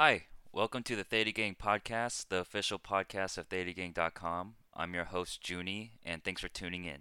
Hi, welcome to the Theta Gang podcast, the official podcast of ThetaGang.com. I'm your host, Junie, and thanks for tuning in.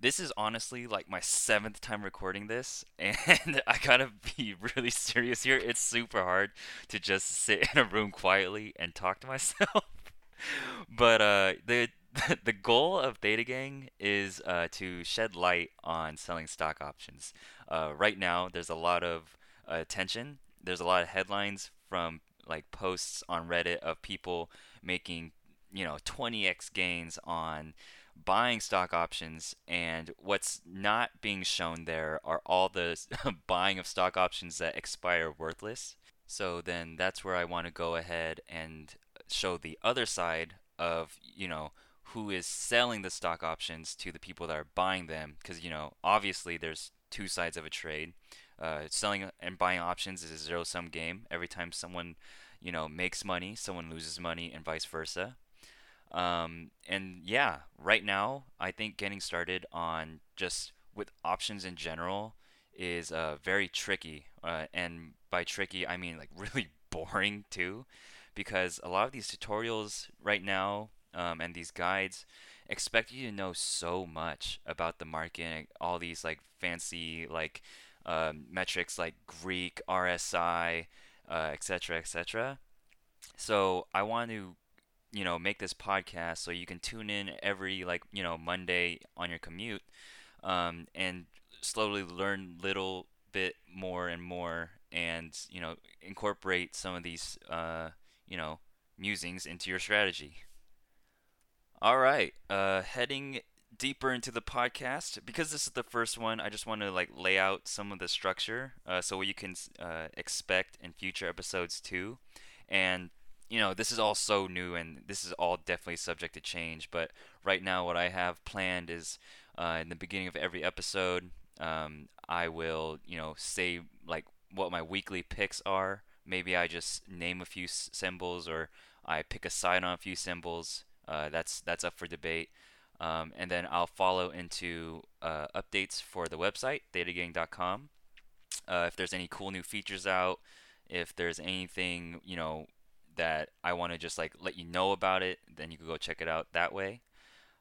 This is honestly like my seventh time recording this, and I gotta be really serious here. It's super hard to just sit in a room quietly and talk to myself. but uh, the the goal of Theta Gang is uh, to shed light on selling stock options. Uh, right now, there's a lot of uh, attention. There's a lot of headlines from like posts on Reddit of people making you know 20x gains on buying stock options and what's not being shown there are all the buying of stock options that expire worthless. So then that's where I want to go ahead and show the other side of you know who is selling the stock options to the people that are buying them because you know obviously there's two sides of a trade uh, selling and buying options is a zero sum game. Every time someone you know makes money someone loses money and vice versa. Um, and yeah right now i think getting started on just with options in general is uh, very tricky uh, and by tricky i mean like really boring too because a lot of these tutorials right now um, and these guides expect you to know so much about the market, all these like fancy like um, metrics like Greek, RSI, uh, etc., etc. So I want to, you know, make this podcast so you can tune in every like you know Monday on your commute, um, and slowly learn little bit more and more, and you know incorporate some of these uh, you know musings into your strategy. All right, uh, heading deeper into the podcast because this is the first one. I just want to like lay out some of the structure uh, so what you can uh, expect in future episodes too. And you know, this is all so new and this is all definitely subject to change. But right now, what I have planned is uh, in the beginning of every episode, um, I will you know say like what my weekly picks are. Maybe I just name a few symbols or I pick a side on a few symbols. Uh, that's that's up for debate. Um, and then I'll follow into uh, updates for the website, thetagang.com. Uh, if there's any cool new features out, if there's anything, you know, that I want to just like let you know about it, then you can go check it out that way.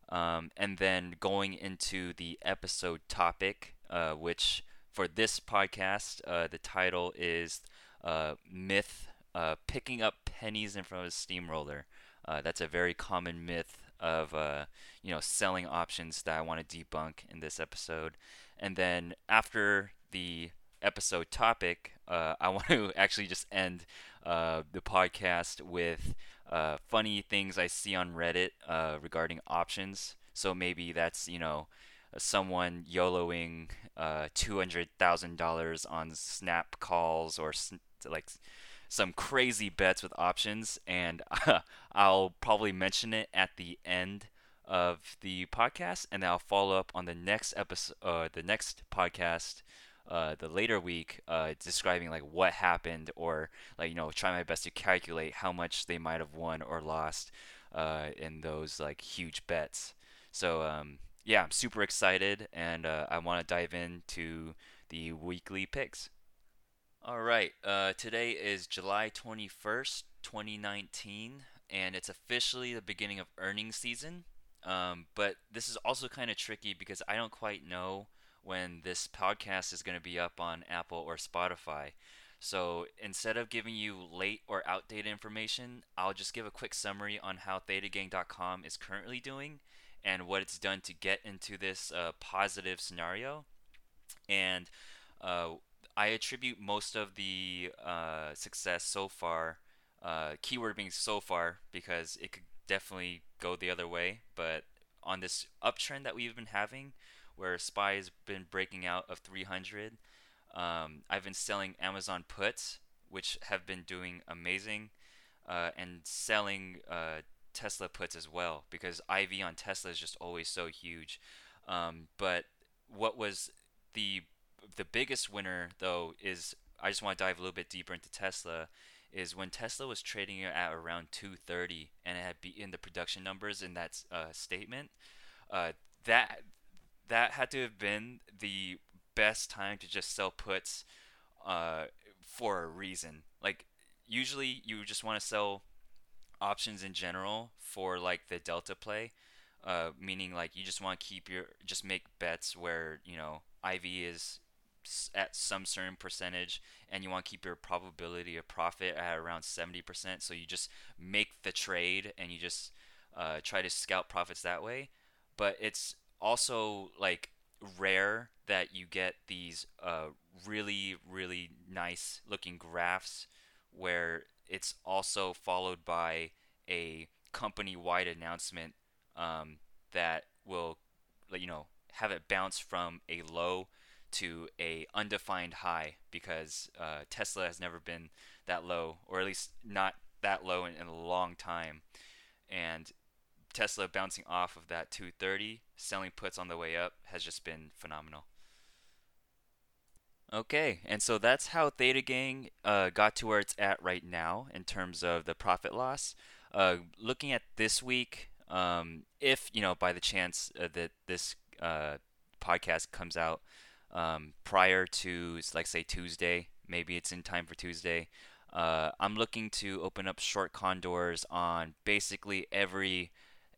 Um, and then going into the episode topic, uh, which for this podcast, uh, the title is uh, Myth uh, Picking Up Pennies in front of a Steamroller. Uh, that's a very common myth of uh, you know selling options that I want to debunk in this episode. And then after the episode topic, uh, I want to actually just end uh, the podcast with uh, funny things I see on Reddit uh, regarding options. So maybe that's you know someone YOLOing uh, two hundred thousand dollars on Snap calls or like some crazy bets with options, and I'll probably mention it at the end of the podcast, and I'll follow up on the next episode, uh, the next podcast, uh, the later week, uh, describing like what happened, or like you know, try my best to calculate how much they might have won or lost uh, in those like huge bets. So um, yeah, I'm super excited, and uh, I want to dive into the weekly picks. All right. Uh, today is July 21st, 2019, and it's officially the beginning of earnings season. Um, but this is also kind of tricky because I don't quite know when this podcast is going to be up on Apple or Spotify. So instead of giving you late or outdated information, I'll just give a quick summary on how ThetaGang.com is currently doing and what it's done to get into this uh, positive scenario. And uh, I attribute most of the uh, success so far, uh, keyword being so far, because it could definitely go the other way. But on this uptrend that we've been having, where SPY has been breaking out of 300, um, I've been selling Amazon puts, which have been doing amazing, uh, and selling uh, Tesla puts as well, because IV on Tesla is just always so huge. Um, but what was the the biggest winner though is I just want to dive a little bit deeper into Tesla is when Tesla was trading at around 230 and it had beaten the production numbers in that uh, statement. Uh, that that had to have been the best time to just sell puts uh, for a reason. Like usually you just want to sell options in general for like the delta play, uh, meaning like you just want to keep your just make bets where you know IV is at some certain percentage and you want to keep your probability of profit at around 70% so you just make the trade and you just uh, try to scout profits that way. But it's also like rare that you get these uh, really really nice looking graphs where it's also followed by a company wide announcement um, that will you know have it bounce from a low to a undefined high because uh, Tesla has never been that low, or at least not that low in, in, a long time. And Tesla bouncing off of that 230, selling puts on the way up, has just been phenomenal. Okay, and so that's how Theta Gang uh, got to where it's at right now in terms of the profit loss. Uh, looking at this week, um, if you know by the chance uh, that this uh, podcast comes out um, prior to like say Tuesday. Maybe it's in time for Tuesday. Uh, I'm looking to open up short condors on basically every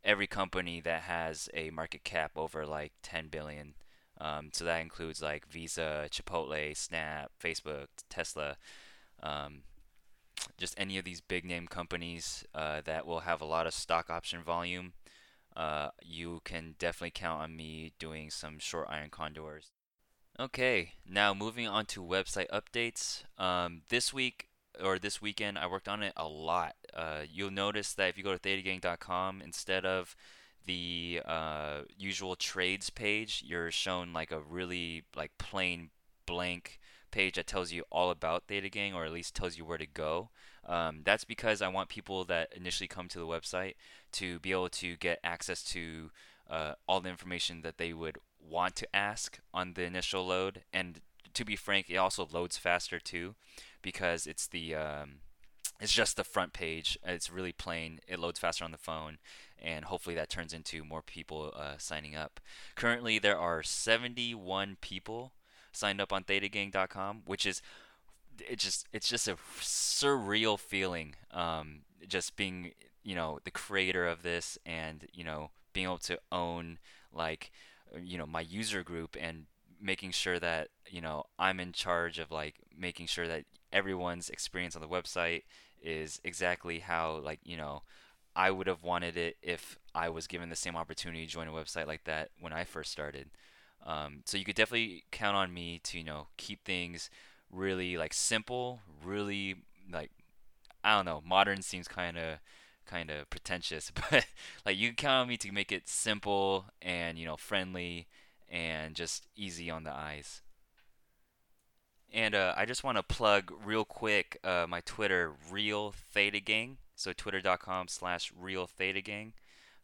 every company that has a market cap over like 10 billion. Um, so that includes like Visa, Chipotle, Snap, Facebook, Tesla, um, just any of these big name companies uh, that will have a lot of stock option volume. Uh, you can definitely count on me doing some short iron condors. Okay, now moving on to website updates. Um, this week or this weekend, I worked on it a lot. Uh, you'll notice that if you go to thetagang.com, instead of the uh, usual trades page, you're shown like a really like plain blank page that tells you all about Theta or at least tells you where to go. Um, that's because I want people that initially come to the website to be able to get access to uh, all the information that they would want to ask on the initial load. And to be frank, it also loads faster too, because it's the um, it's just the front page. It's really plain. It loads faster on the phone, and hopefully that turns into more people uh, signing up. Currently, there are 71 people signed up on ThetaGang.com, which is it just it's just a surreal feeling. Um, just being you know the creator of this, and you know being able to own like you know my user group and making sure that you know I'm in charge of like making sure that everyone's experience on the website is exactly how like you know I would have wanted it if I was given the same opportunity to join a website like that when I first started. Um, so you could definitely count on me to you know keep things really like simple, really like I don't know, modern seems kind of kind of pretentious, but like you count on me to make it simple and you know friendly and just easy on the eyes. And uh, I just want to plug real quick uh, my Twitter, Real Theta Gang. So twitter.com slash Real Theta Gang.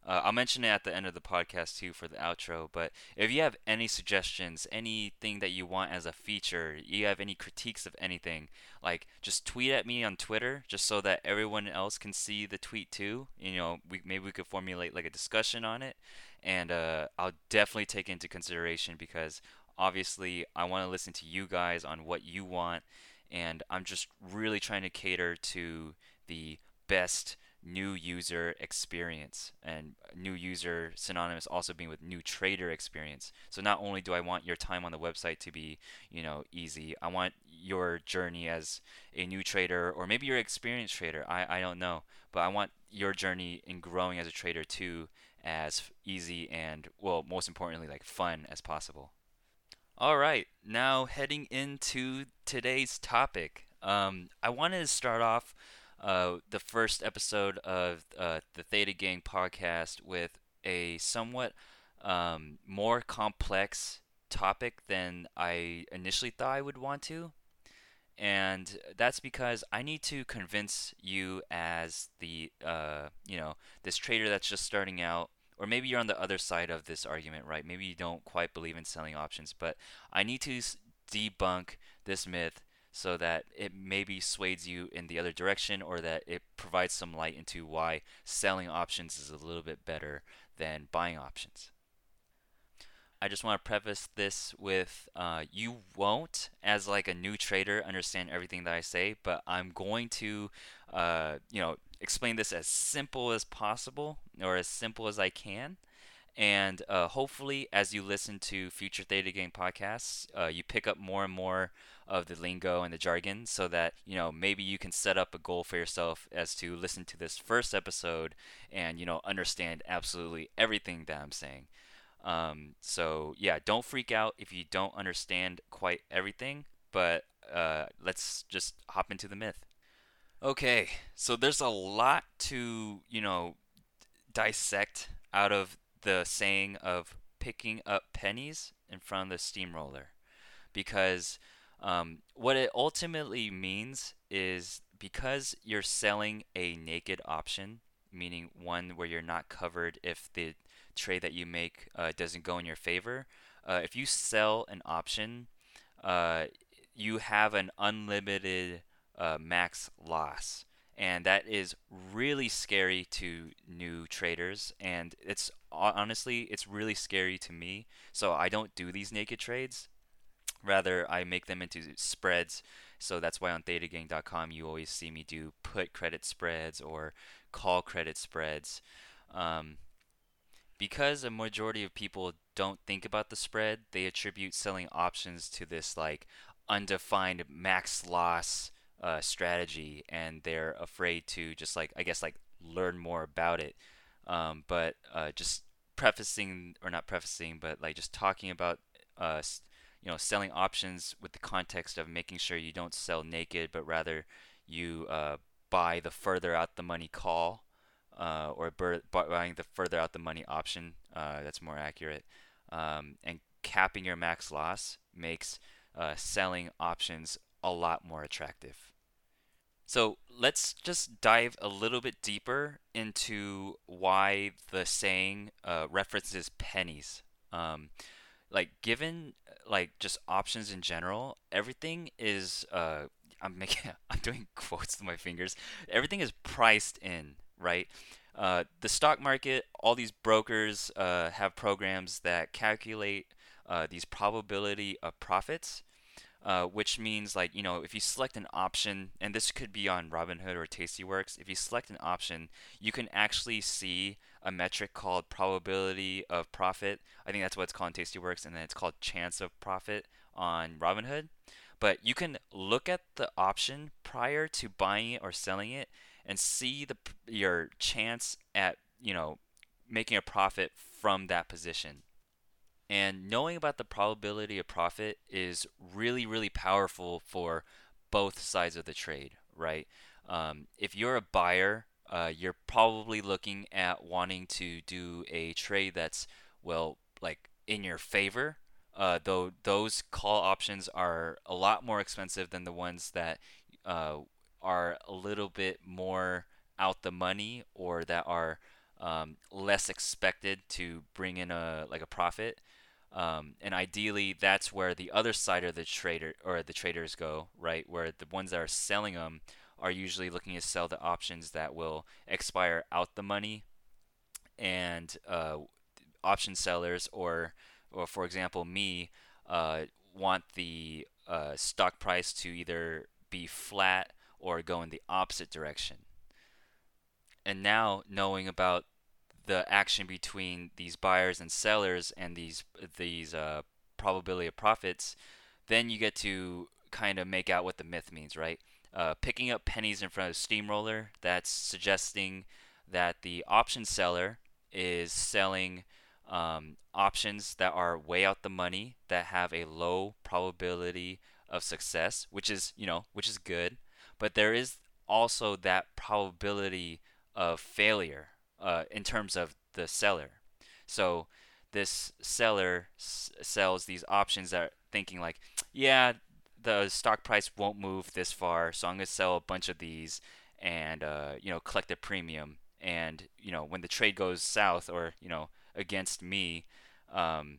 Uh, I'll mention it at the end of the podcast too for the outro. But if you have any suggestions, anything that you want as a feature, you have any critiques of anything, like just tweet at me on Twitter, just so that everyone else can see the tweet too. You know, we maybe we could formulate like a discussion on it, and uh, I'll definitely take into consideration because obviously I want to listen to you guys on what you want, and I'm just really trying to cater to the best new user experience and new user synonymous also being with new trader experience. So not only do i want your time on the website to be you know easy i want your journey as a new trader or maybe you're an experienced trader i, I don't know but i want your journey in growing as a trader too as easy and well most importantly like fun as possible. All right now heading into today's topic. Um, i wanted to start off uh, the first episode of uh, the Theta Gang podcast with a somewhat um, more complex topic than I initially thought I would want to. And that's because I need to convince you as the, uh, you know, this trader that's just starting out, or maybe you're on the other side of this argument, right? Maybe you don't quite believe in selling options, but I need to debunk this myth so that it maybe sways you in the other direction or that it provides some light into why selling options is a little bit better than buying options. I just want to preface this with uh, you won't, as like a new trader, understand everything that I say, but I'm going to, uh, you know, explain this as simple as possible or as simple as I can. And uh, hopefully, as you listen to future Theta Gang podcasts, uh, you pick up more and more of the lingo and the jargon so that, you know, maybe you can set up a goal for yourself as to listen to this first episode and, you know, understand absolutely everything that I'm saying. Um, so, yeah, don't freak out if you don't understand quite everything, but uh, let's just hop into the myth. Okay, so there's a lot to, you know, dissect out of the saying of picking up pennies in front of the steamroller because um, what it ultimately means is because you're selling a naked option, meaning one where you're not covered if the trade that you make uh, doesn't go in your favor. Uh, if you sell an option, uh, you have an unlimited uh, max loss and that is really scary to new traders and it's honestly it's really scary to me so i don't do these naked trades. Rather i make them into spreads. So that's why on thetagang.com you always see me do put credit spreads or call credit spreads. Um, because a majority of people don't think about the spread they attribute selling options to this like undefined max loss uh, strategy and they're afraid to just like I guess like learn more about it. Um, but uh, just prefacing or not prefacing, but like just talking about uh, you know selling options with the context of making sure you don't sell naked, but rather you uh, buy the further out the money call uh, or buying the further out the money option. Uh, that's more accurate. Um, and capping your max loss makes uh, selling options a lot more attractive. So let's just dive a little bit deeper into why the saying uh, references pennies. Um, like given like just options in general, everything is uh, I'm making I'm doing quotes with my fingers. Everything is priced in, right? Uh, the stock market, all these brokers uh, have programs that calculate uh, these probability of profits uh, which means like you know if you select an option and this could be on Robinhood or Tastyworks if you select an option you can actually see a metric called probability of profit. I think that's what it's called in Tastyworks and then it's called chance of profit on Robinhood. But you can look at the option prior to buying it or selling it and see the your chance at you know making a profit from that position and knowing about the probability of profit is really, really powerful for both sides of the trade, right? Um, if you're a buyer, uh, you're probably looking at wanting to do a trade that's, well, like in your favor. Uh, though those call options are a lot more expensive than the ones that uh, are a little bit more out the money or that are um, less expected to bring in a like a profit. Um, and ideally, that's where the other side of the trader or the traders go, right? Where the ones that are selling them are usually looking to sell the options that will expire out the money, and uh, option sellers, or or for example, me, uh, want the uh, stock price to either be flat or go in the opposite direction. And now knowing about the action between these buyers and sellers and these these uh, probability of profits, then you get to kind of make out what the myth means, right? Uh, picking up pennies in front of a steamroller, that's suggesting that the option seller is selling um, options that are way out the money, that have a low probability of success, which is, you know, which is good. But there is also that probability of failure, uh, in terms of the seller. So this seller s- sells these options that are thinking like, yeah, the stock price won't move this far, so I'm gonna sell a bunch of these and uh, you know collect a premium. And you know when the trade goes south or you know against me, um,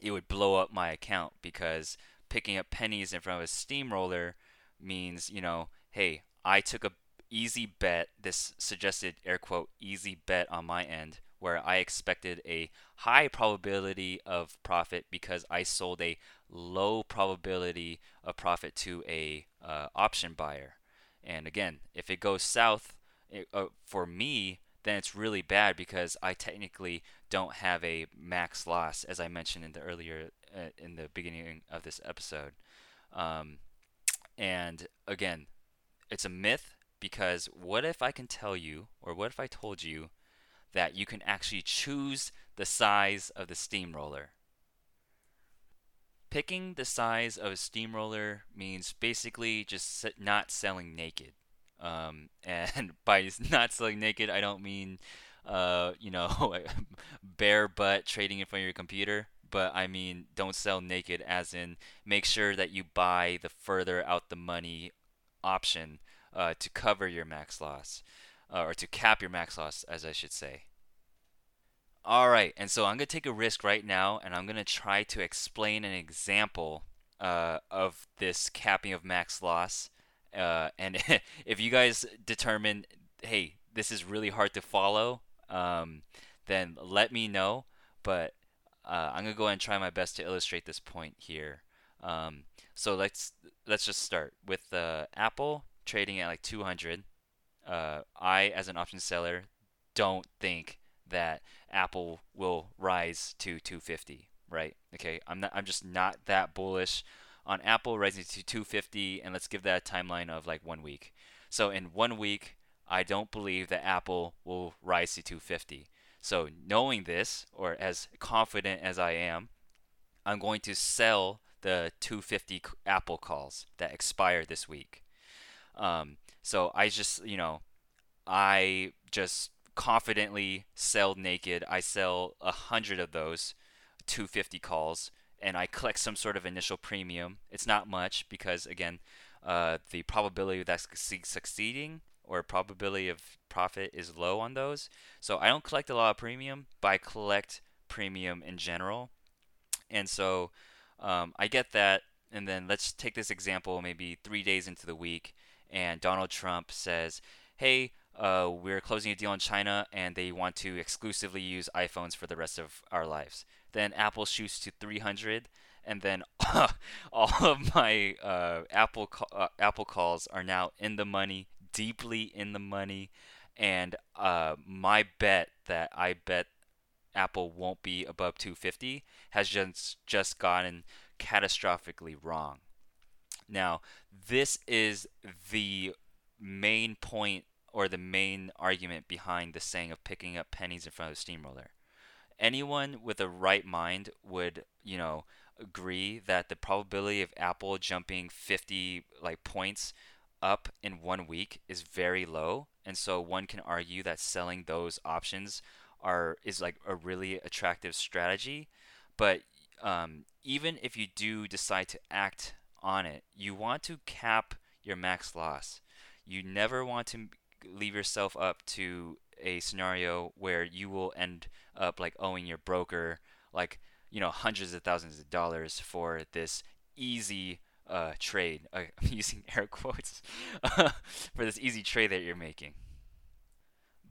it would blow up my account because picking up pennies in front of a steamroller means you know hey I took a easy bet, this suggested air quote easy bet on my end, where I expected a high probability of profit because I sold a low probability of profit to a uh, option buyer. And again, if it goes south it, uh, for me, then it's really bad because I technically don't have a max loss, as I mentioned in the earlier uh, in the beginning of this episode. Um, and again, it's a myth because what if I can tell you, or what if I told you that you can actually choose the size of the steamroller? Picking the size of a steamroller means basically just not selling naked. Um, and by not selling naked, I don't mean, uh, you know, bare butt trading in front of your computer but I mean don't sell naked as in make sure that you buy the further out the money option uh, to cover your max loss uh, or to cap your max loss as I should say. All right, and so I'm to take a risk right now and I'm to try to explain an example uh, of this capping of max loss. Uh, and if you guys determine, hey, this is really hard to follow, um, then let me know. But uh, I'm gonna go and try my best to illustrate this point here. Um, so let's let's just start with uh, Apple trading at like 200. Uh, I, as an option seller, don't think that Apple will rise to 250. Right? Okay. I'm not. I'm just not that bullish on Apple rising to 250. And let's give that a timeline of like one week. So in one week, I don't believe that Apple will rise to 250. So knowing this, or as confident as I am, I'm going to sell the 250 Apple calls that expire this week. Um, so I just, you know, I just confidently sell naked. I sell a hundred of those 250 calls, and I collect some sort of initial premium. It's not much because again, uh, the probability of that succeeding or probability of profit is low on those. So I don't collect a lot of premium, but I collect premium in general. And so um, I get that. And then let's take this example maybe three days into the week, and Donald Trump says, Hey, uh, we're closing a deal in China and they want to exclusively use iPhones for the rest of our lives. Then Apple shoots to 300 and then all of my uh, Apple uh, Apple calls are now in the money deeply in the money, and uh, my bet that I bet Apple won't be above 250 has just just gotten catastrophically wrong. Now, this is the main point or the main argument behind the saying of picking up pennies in front of a steamroller. Anyone with a right mind would, you know, agree that the probability of Apple jumping 50 like points up in one week is very low, and so one can argue that selling those options are is like a really attractive strategy. But um, even if you do decide to act on it, you want to cap your max loss. You never want to leave yourself up to a scenario where you will end up like owing your broker like you know hundreds of thousands of dollars for this easy uh, trade. I'm using air quotes for this easy trade that you're making.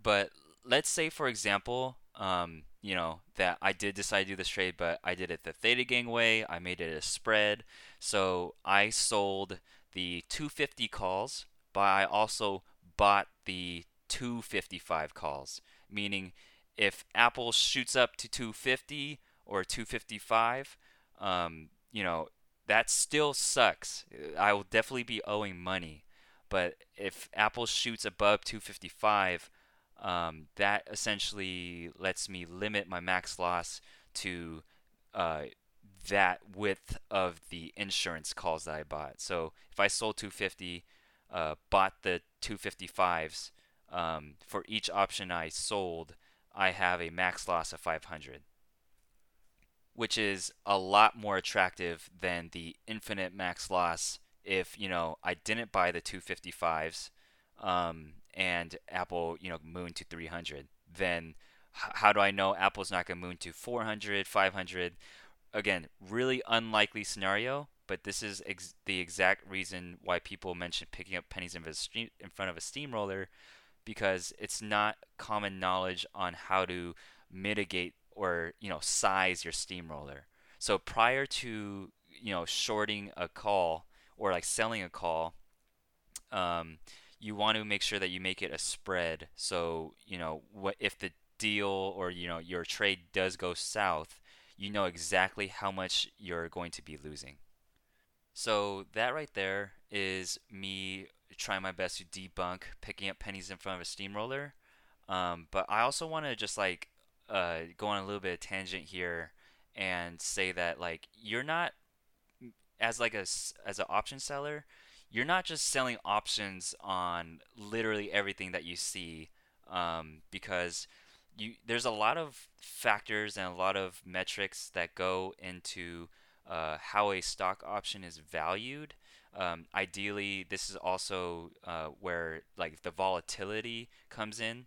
But let's say, for example, um, you know that I did decide to do this trade, but I did it the Theta Gang way. I made it a spread, so I sold the 250 calls, but I also bought the 255 calls. Meaning, if Apple shoots up to 250 or 255, um, you know, that still sucks. I will definitely be owing money. But if Apple shoots above 255, um, that essentially lets me limit my max loss to uh, that width of the insurance calls that I bought. So if I sold 250, uh, bought the 255s, um, for each option I sold, I have a max loss of 500 which is a lot more attractive than the infinite max loss if you know I didn't buy the 255s um, and Apple you know moon to 300 then how do I know Apple's not going to moon to 400 500 again really unlikely scenario but this is ex- the exact reason why people mention picking up pennies in, in front of a steamroller because it's not common knowledge on how to mitigate or you know size your steamroller. So prior to you know shorting a call or like selling a call, um, you want to make sure that you make it a spread. So you know what if the deal or you know your trade does go south, you know exactly how much you're going to be losing. So that right there is me trying my best to debunk picking up pennies in front of a steamroller. Um, but I also want to just like uh, go on a little bit of tangent here and say that like you're not as like a as an option seller, you're not just selling options on literally everything that you see, um, because you there's a lot of factors and a lot of metrics that go into uh, how a stock option is valued. Um, ideally, this is also uh, where like the volatility comes in.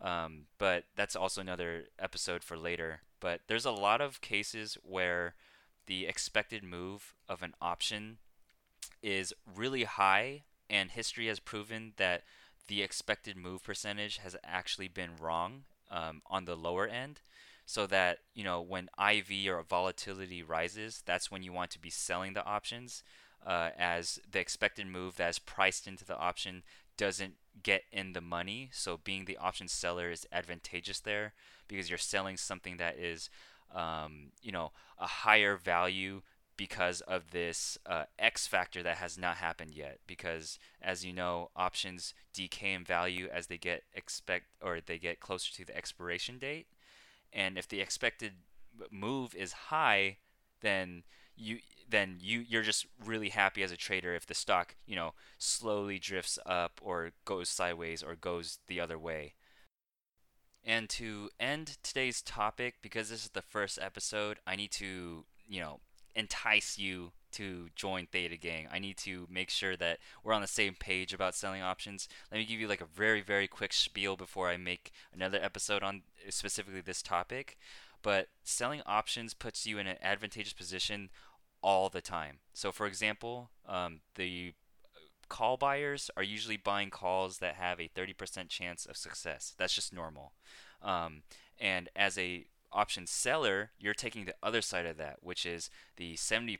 Um, but that's also another episode for later. But there's a lot of cases where the expected move of an option is really high, and history has proven that the expected move percentage has actually been wrong um, on the lower end. So that, you know, when IV or volatility rises, that's when you want to be selling the options uh, as the expected move that is priced into the option doesn't get in the money. So being the option seller is advantageous there because you're selling something that is, um, you know, a higher value because of this uh, X factor that has not happened yet. Because as you know, options decay in value as they get expect or they get closer to the expiration date. And if the expected move is high, then you then you you're just really happy as a trader if the stock you know slowly drifts up or goes sideways or goes the other way. And to end today's topic, because this is the first episode, I need to, you know, entice you to join Theta Gang. I need to make sure that we're on the same page about selling options. Let me give you like a very, very quick spiel before I make another episode on specifically this topic. But selling options puts you in an advantageous position all the time. So, for example, um, the call buyers are usually buying calls that have a 30% chance of success. That's just normal. Um, and as a option seller, you're taking the other side of that, which is the 70%.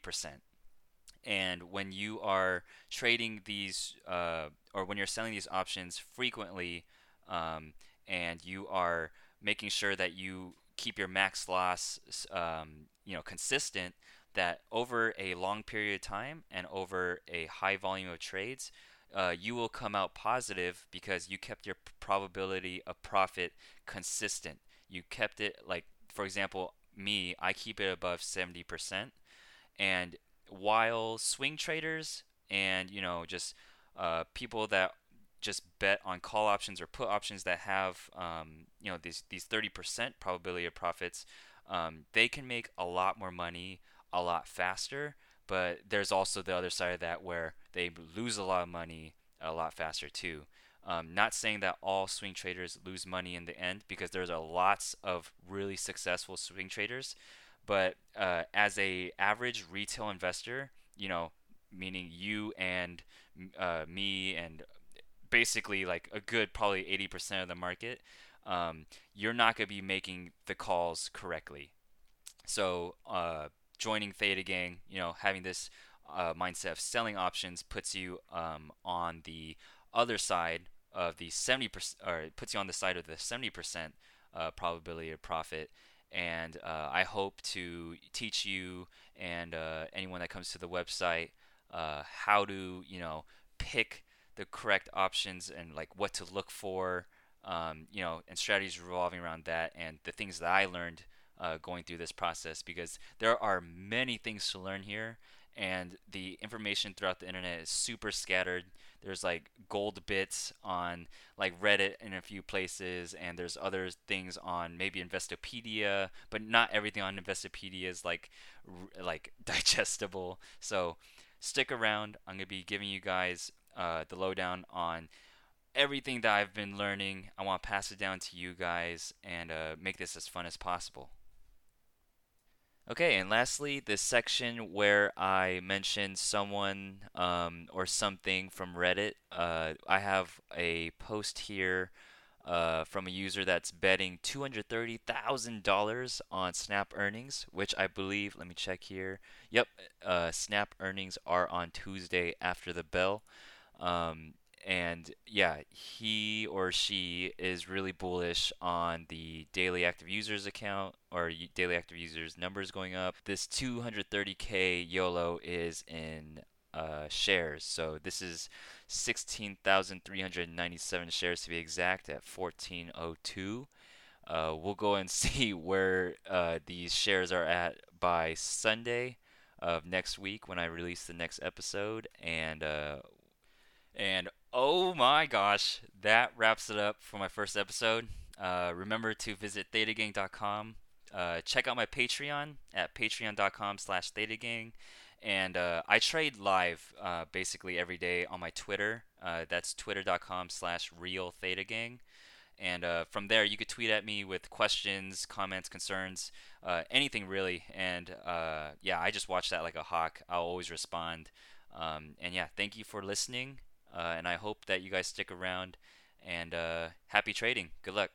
And when you are trading these, uh, or when you're selling these options frequently, um, and you are making sure that you keep your max loss, um, you know, consistent, that over a long period of time and over a high volume of trades, uh, you will come out positive because you kept your probability of profit consistent. You kept it like, for example, me, I keep it above 70%. And while swing traders and, you know, just uh, people that just bet on call options or put options that have, um, you know, these, these 30% probability of profits, um, they can make a lot more money a lot faster. But there's also the other side of that where they lose a lot of money a lot faster too. Um, not saying that all swing traders lose money in the end because there's a lots of really successful swing traders, but uh, as a average retail investor, you know, meaning you and uh, me and basically like a good probably 80% of the market, um, you're not to be making the calls correctly. So uh, joining Theta Gang, you know, having this uh, mindset of selling options puts you um, on the other side of the 70% or it puts you on the side of the 70% uh, probability of profit. And uh, I hope to teach you and uh, anyone that comes to the website uh, how to you know pick the correct options and like what to look for um, you know and strategies revolving around that and the things that I learned uh, going through this process because there are many things to learn here and the information throughout the internet is super scattered. There's like gold bits on like Reddit in a few places, and there's other things on maybe Investopedia, but not everything on Investopedia is like like digestible. So stick around. I'm gonna be giving you guys uh, the lowdown on everything that I've been learning. I want to pass it down to you guys and uh, make this as fun as possible. Okay, and lastly, this section where I mention someone um, or something from Reddit. Uh, I have a post here uh, from a user that's betting $230,000 on Snap earnings, which I believe, let me check here. Yep, uh, Snap earnings are on Tuesday after the bell. Um, and yeah, he or she is really bullish on the daily active users account or daily active users numbers going up. This 230k YOLO is in uh, shares. So this is 16,397 shares to be exact at 1402. Uh, we'll go and see where uh, these shares are at by Sunday of next week when I release the next episode. And uh, and oh my gosh, that wraps it up for my first episode. Uh, remember to visit thetagang.com. Uh, check out my Patreon at patreon.com slash thetagang. And uh, I trade live uh, basically every day on my Twitter. Uh, that's twitter.com slash real thetagang. And uh, from there, you could tweet at me with questions, comments, concerns, anything really. And yeah, I just watch that like a hawk. I'll always respond. Um, and yeah, thank you for listening. Uh, and I hope that you guys stick around and uh, happy trading. Good luck.